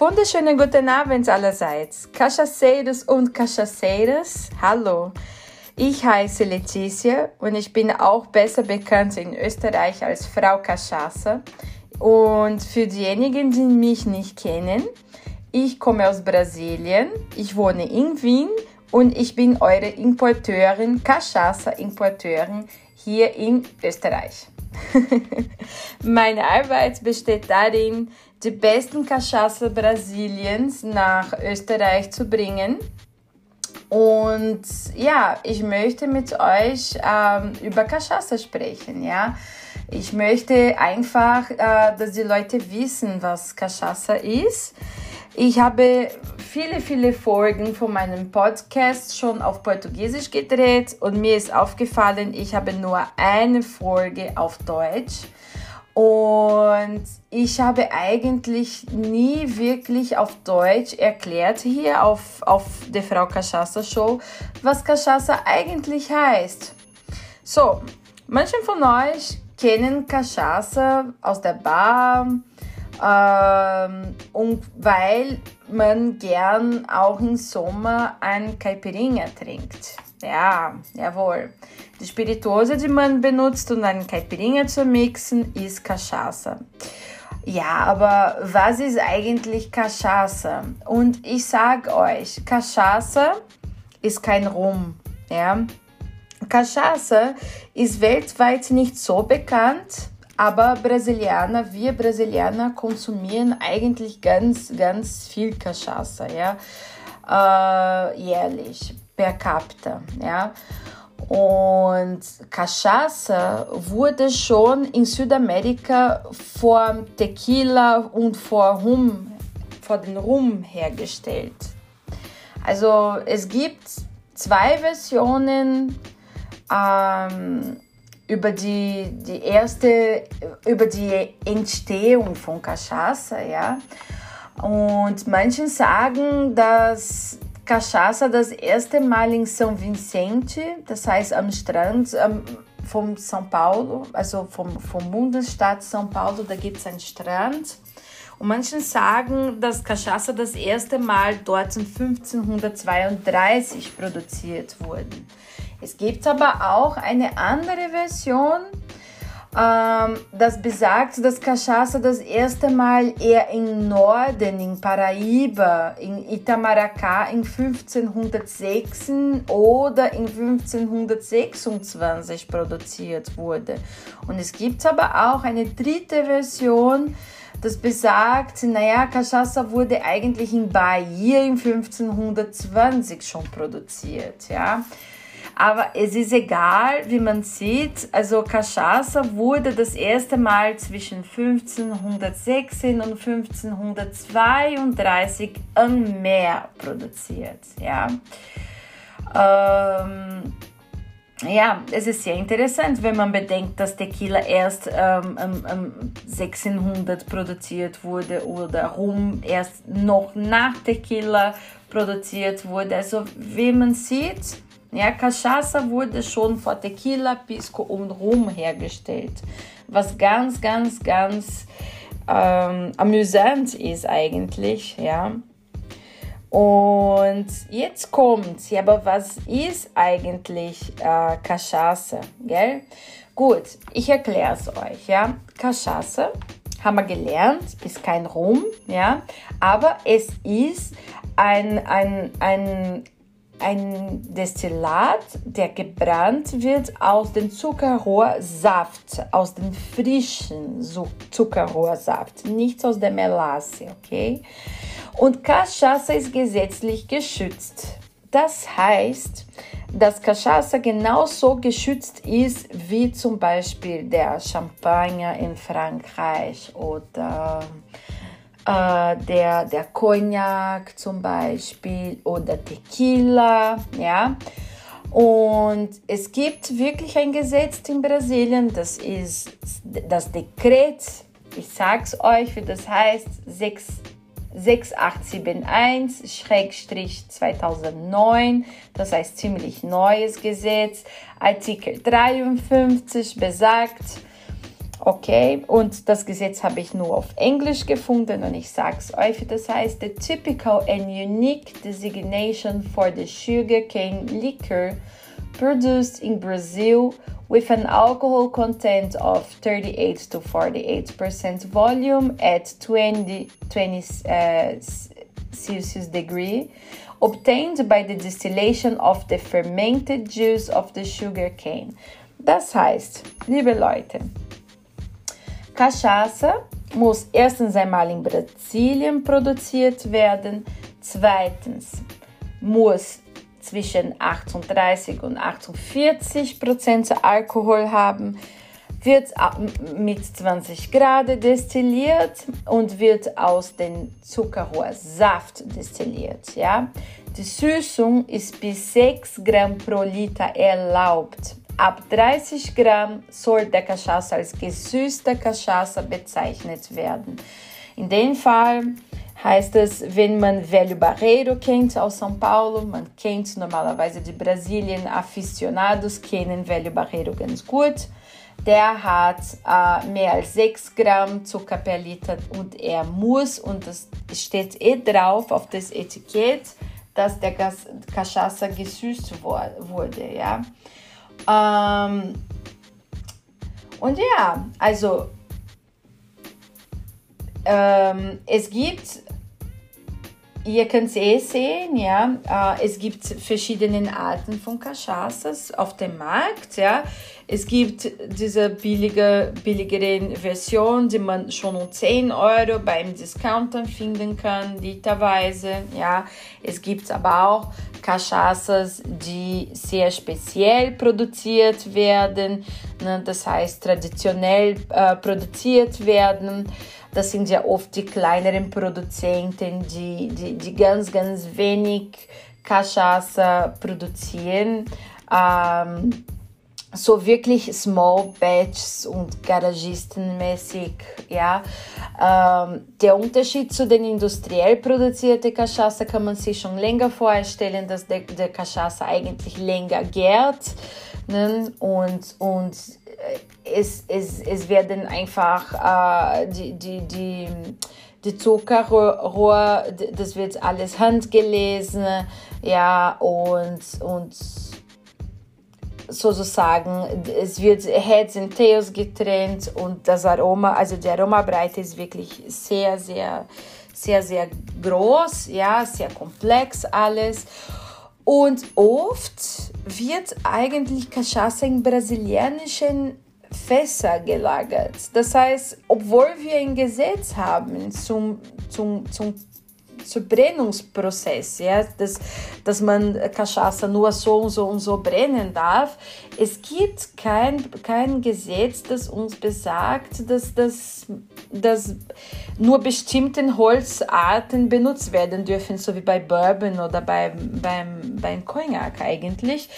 Wunderschönen guten Abend allerseits. Cachaceiros und Cachaceiras, hallo. Ich heiße Letizia und ich bin auch besser bekannt in Österreich als Frau Cachaça. Und für diejenigen, die mich nicht kennen, ich komme aus Brasilien, ich wohne in Wien und ich bin eure Importeurin, Cachaça-Importeurin hier in Österreich. Meine Arbeit besteht darin, die besten Cachaça Brasiliens nach Österreich zu bringen. Und ja, ich möchte mit euch ähm, über Cachaça sprechen, ja. Ich möchte einfach, äh, dass die Leute wissen, was Cachaça ist. Ich habe viele, viele Folgen von meinem Podcast schon auf Portugiesisch gedreht und mir ist aufgefallen, ich habe nur eine Folge auf Deutsch. Und ich habe eigentlich nie wirklich auf Deutsch erklärt hier auf, auf der Frau Cachaça Show, was Cachaça eigentlich heißt. So, manche von euch kennen Cachaça aus der Bar ähm, und weil man gern auch im Sommer ein Caipirinha trinkt. Ja, jawohl. Die Spirituose, die man benutzt, um einen Caipirinha zu mixen, ist Cachaça. Ja, aber was ist eigentlich Cachaça? Und ich sag euch, Cachaça ist kein Rum. Ja? Cachaça ist weltweit nicht so bekannt, aber Brasilianer, wir Brasilianer konsumieren eigentlich ganz, ganz viel Cachaça, ja, äh, jährlich per capita, ja. Und Cachaça wurde schon in Südamerika vor Tequila und vor Rum, vor den Rum hergestellt. Also es gibt zwei Versionen ähm, über die, die erste, über die Entstehung von Cachaça, ja. Und manche sagen, dass Cachaça das erste Mal in São Vicente, das heißt am Strand ähm, von São Paulo, also vom, vom Bundesstaat São Paulo, da gibt es einen Strand. Und manche sagen, dass Cachaça das erste Mal dort in 1532 produziert wurde. Es gibt aber auch eine andere Version, das besagt, dass Cachaça das erste Mal eher im Norden, in Paraíba, in Itamaracá in 1506 oder in 1526 produziert wurde. Und es gibt aber auch eine dritte Version, das besagt, naja, Cachaça wurde eigentlich in Bahia in 1520 schon produziert, ja. Aber es ist egal, wie man sieht. Also Cachaça wurde das erste Mal zwischen 1516 und 1532 am Meer produziert. Ja. Ähm, ja, es ist sehr interessant, wenn man bedenkt, dass Tequila erst ähm, ähm, 1600 produziert wurde oder Rum erst noch nach Tequila produziert wurde. Also wie man sieht, ja, Cachaça wurde schon vor Tequila, Pisco und Rum hergestellt, was ganz, ganz, ganz ähm, amüsant ist eigentlich, ja. Und jetzt kommt, ja, aber was ist eigentlich äh, Cachaça, gell? Gut, ich erkläre es euch, ja. Cachaça, haben wir gelernt, ist kein Rum, ja, aber es ist ein, ein, ein ein Destillat, der gebrannt wird aus dem Zuckerrohrsaft, aus dem frischen Zuckerrohrsaft, nichts aus der Melasse, okay? Und Cachaça ist gesetzlich geschützt. Das heißt, dass Cachaça genauso geschützt ist wie zum Beispiel der Champagner in Frankreich oder äh, der, der Cognac zum Beispiel oder Tequila, ja. Und es gibt wirklich ein Gesetz in Brasilien, das ist das Dekret, ich sag's euch, wie das heißt, 6871-2009, das heißt ziemlich neues Gesetz. Artikel 53 besagt, Okay, und das Gesetz habe ich nur auf Englisch gefunden und ich sage es euch. Das heißt, the typical and unique designation for the sugarcane liquor produced in Brazil with an alcohol content of 38 to 48% volume at 20, 20 uh, Celsius degree, obtained by the distillation of the fermented juice of the sugar cane. Das heißt, liebe Leute, Cachaça muss erstens einmal in Brasilien produziert werden, zweitens muss zwischen 38 und 48 Prozent Alkohol haben, wird mit 20 Grad destilliert und wird aus dem Zuckerrohrsaft destilliert. Ja? Die Süßung ist bis 6 Gramm pro Liter erlaubt. Ab 30 Gramm soll der Cachaça als gesüßter Cachaça bezeichnet werden. In dem Fall heißt es, wenn man Velho Barreiro kennt aus São Paulo, man kennt normalerweise die Brasilien Aficionados kennen Velho Barreiro ganz gut. Der hat äh, mehr als 6 Gramm Zucker per Liter und er muss, und das steht eh drauf auf das Etikett, dass der Cachaça gesüßt wurde. Ja? Ähm, und ja, also ähm, es gibt Ihr könnt eh sehen, ja, äh, es gibt verschiedene Arten von Cachaças auf dem Markt, ja. Es gibt diese billige, billigeren Version, die man schon um 10 Euro beim Discounter finden kann, literweise, ja. Es gibt aber auch Cachaças, die sehr speziell produziert werden, ne, das heißt traditionell äh, produziert werden. Das sind ja oft die kleineren Produzenten, die, die, die ganz, ganz wenig Cachaça produzieren. Ähm, so wirklich Small Batches und Garagistenmäßig, ja. Ähm, der Unterschied zu den industriell produzierten Cachaça kann man sich schon länger vorstellen, dass der, der Cachaça eigentlich länger gärt ne? und, und es, es, es werden einfach äh, die, die, die, die Zuckerrohr, das wird alles handgelesen, ja, und, und sozusagen, es wird Heads und Tails getrennt und das Aroma, also die Aromabreite ist wirklich sehr, sehr, sehr, sehr groß, ja, sehr komplex alles. Und oft wird eigentlich Cachaça in brasilianischen Fässer gelagert. Das heißt, obwohl wir ein Gesetz haben zum, zum, zum zum Brennungsprozess, ja, dass, dass man Cachaça nur so und so und so brennen darf. Es gibt kein, kein Gesetz, das uns besagt, dass, dass, dass nur bestimmte Holzarten benutzt werden dürfen, so wie bei Bourbon oder bei, beim, beim Cognac eigentlich.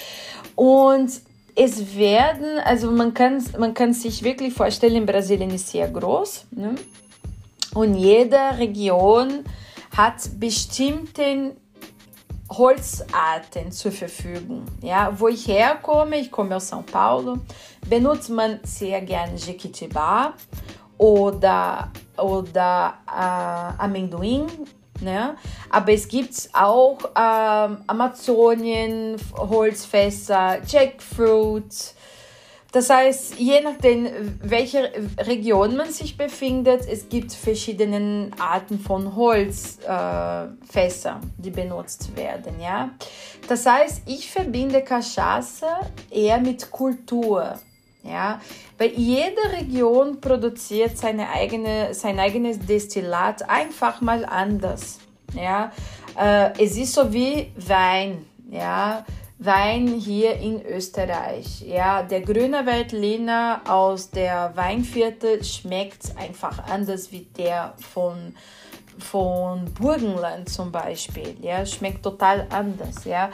Und es werden, also man kann, man kann sich wirklich vorstellen, Brasilien ist sehr groß. Ne? Und jede Region hat bestimmte Holzarten zur Verfügung. Ja, wo ich herkomme, ich komme aus São Paulo, benutzt man sehr gerne Jequitibá oder, oder äh, Amendoim, ne? aber es gibt auch äh, Amazonien, Holzfässer, Jackfruit, das heißt, je nachdem, welche Region man sich befindet, es gibt verschiedene Arten von Holzfässern, äh, die benutzt werden. Ja? Das heißt, ich verbinde Cachaça eher mit Kultur. Ja, weil jede Region produziert seine eigene, sein eigenes Destillat einfach mal anders. Ja, äh, es ist so wie Wein. Ja, Wein hier in Österreich. Ja, der grüne Veltliner aus der Weinviertel schmeckt einfach anders wie der von von Burgenland zum Beispiel. Ja, schmeckt total anders. Ja.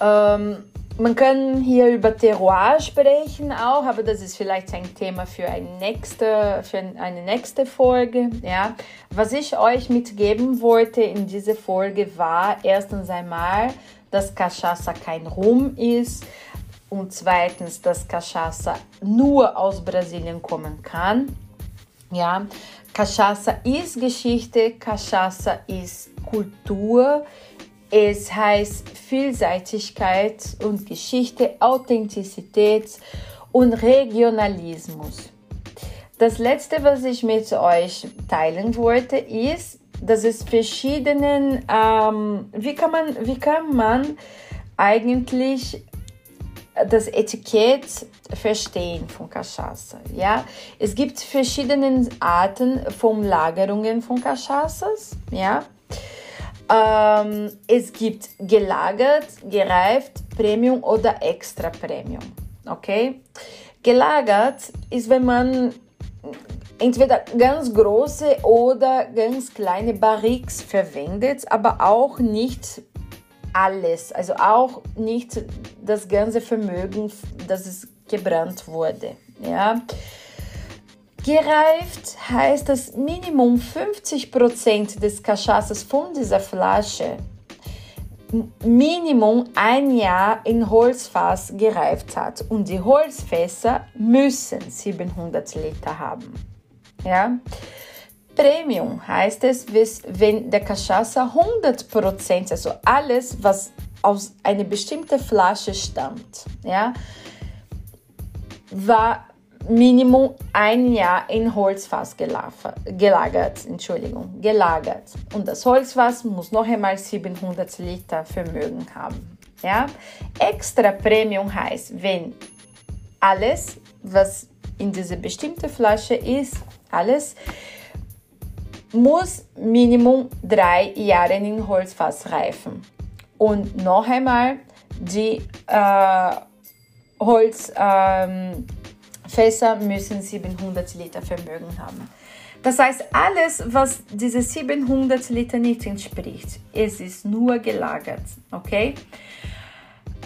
Ähm, man kann hier über Terroir sprechen auch, aber das ist vielleicht ein Thema für eine nächste, für eine nächste Folge. Ja. Was ich euch mitgeben wollte in dieser Folge war erstens einmal, dass Cachaça kein Rum ist. und zweitens, dass Cachaça nur aus Brasilien kommen kann. Ja, Cachaça ist Geschichte, Cachaça ist Kultur. Es heißt Vielseitigkeit und Geschichte, Authentizität und Regionalismus. Das letzte, was ich mit euch teilen wollte, ist, dass es verschiedenen, ähm, wie kann man, wie kann man eigentlich das Etikett verstehen von Cachaça. Ja? Es gibt verschiedene Arten von Lagerungen von Cachaças. Ja? Ähm, es gibt gelagert, gereift, Premium oder extra Premium. Okay? Gelagert ist, wenn man entweder ganz große oder ganz kleine Barriques verwendet, aber auch nicht alles, also auch nicht das ganze Vermögen, das es gebrannt wurde. Ja. Gereift heißt, dass Minimum 50% des Cachaças von dieser Flasche Minimum ein Jahr in Holzfass gereift hat und die Holzfässer müssen 700 Liter haben. Ja? Premium heißt es, wenn der Cachaça 100%, also alles, was aus einer bestimmten Flasche stammt, ja, war Minimum ein Jahr in Holzfass gelagert, Entschuldigung, gelagert. Und das Holzfass muss noch einmal 700 Liter Vermögen haben. Ja? Extra Premium heißt, wenn alles, was in dieser bestimmten Flasche ist, alles, muss Minimum drei Jahre in Holzfass reifen. Und noch einmal, die äh, Holzfässer ähm, müssen 700 Liter Vermögen haben. Das heißt, alles, was diese 700 Liter nicht entspricht, es ist nur gelagert. Okay?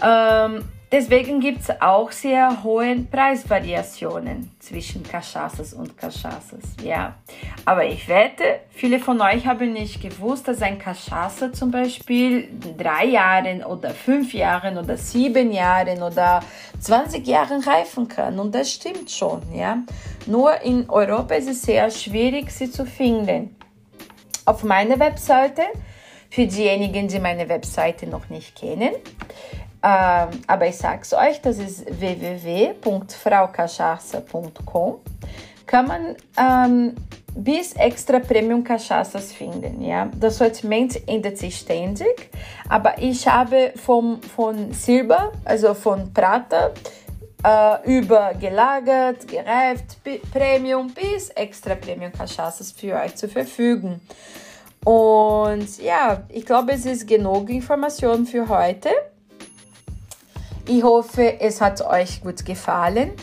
Ähm, Deswegen gibt es auch sehr hohe Preisvariationen zwischen Cachaças und Cachaças. Ja. Aber ich wette, viele von euch haben nicht gewusst, dass ein Cachaça zum Beispiel drei Jahren oder fünf Jahren oder sieben Jahren oder 20 Jahren reifen kann. Und das stimmt schon. Ja. Nur in Europa ist es sehr schwierig, sie zu finden. Auf meiner Webseite, für diejenigen, die meine Webseite noch nicht kennen, aber ich sage es euch, das ist www.fraucachaça.com. Kann man ähm, bis extra Premium Cachaças finden. Ja? Das Sortiment ändert sich ständig, aber ich habe vom, von Silber, also von Prata, äh, über gelagert, gereift, Premium bis extra Premium Cachaças für euch zur Verfügung. Und ja, ich glaube, es ist genug Information für heute. Ich hoffe, es hat euch gut gefallen.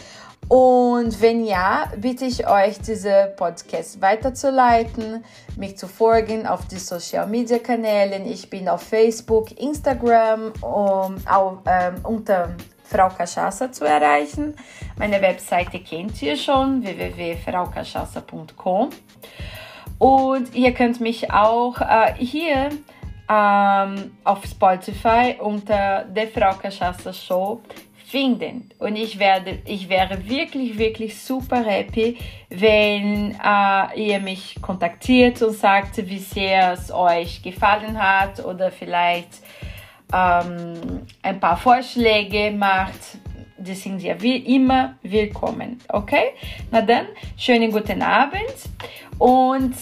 Und wenn ja, bitte ich euch, diese Podcast weiterzuleiten, mich zu folgen auf die Social Media Kanälen. Ich bin auf Facebook, Instagram, um, auch, ähm, unter Frau Cachaça zu erreichen. Meine Webseite kennt ihr schon, www.fraucachaça.com. Und ihr könnt mich auch äh, hier ähm, auf Spotify unter der Frau Cachaça Show finden. Und ich, werde, ich wäre wirklich, wirklich super happy, wenn äh, ihr mich kontaktiert und sagt, wie sehr es euch gefallen hat oder vielleicht ähm, ein paar Vorschläge macht. Die sind ja wie immer willkommen. Okay? Na dann, schönen guten Abend und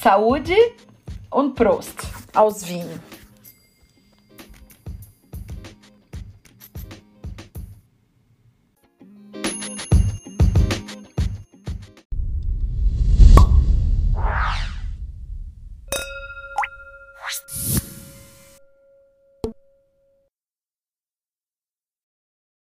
Saúde und Prost aus Wien.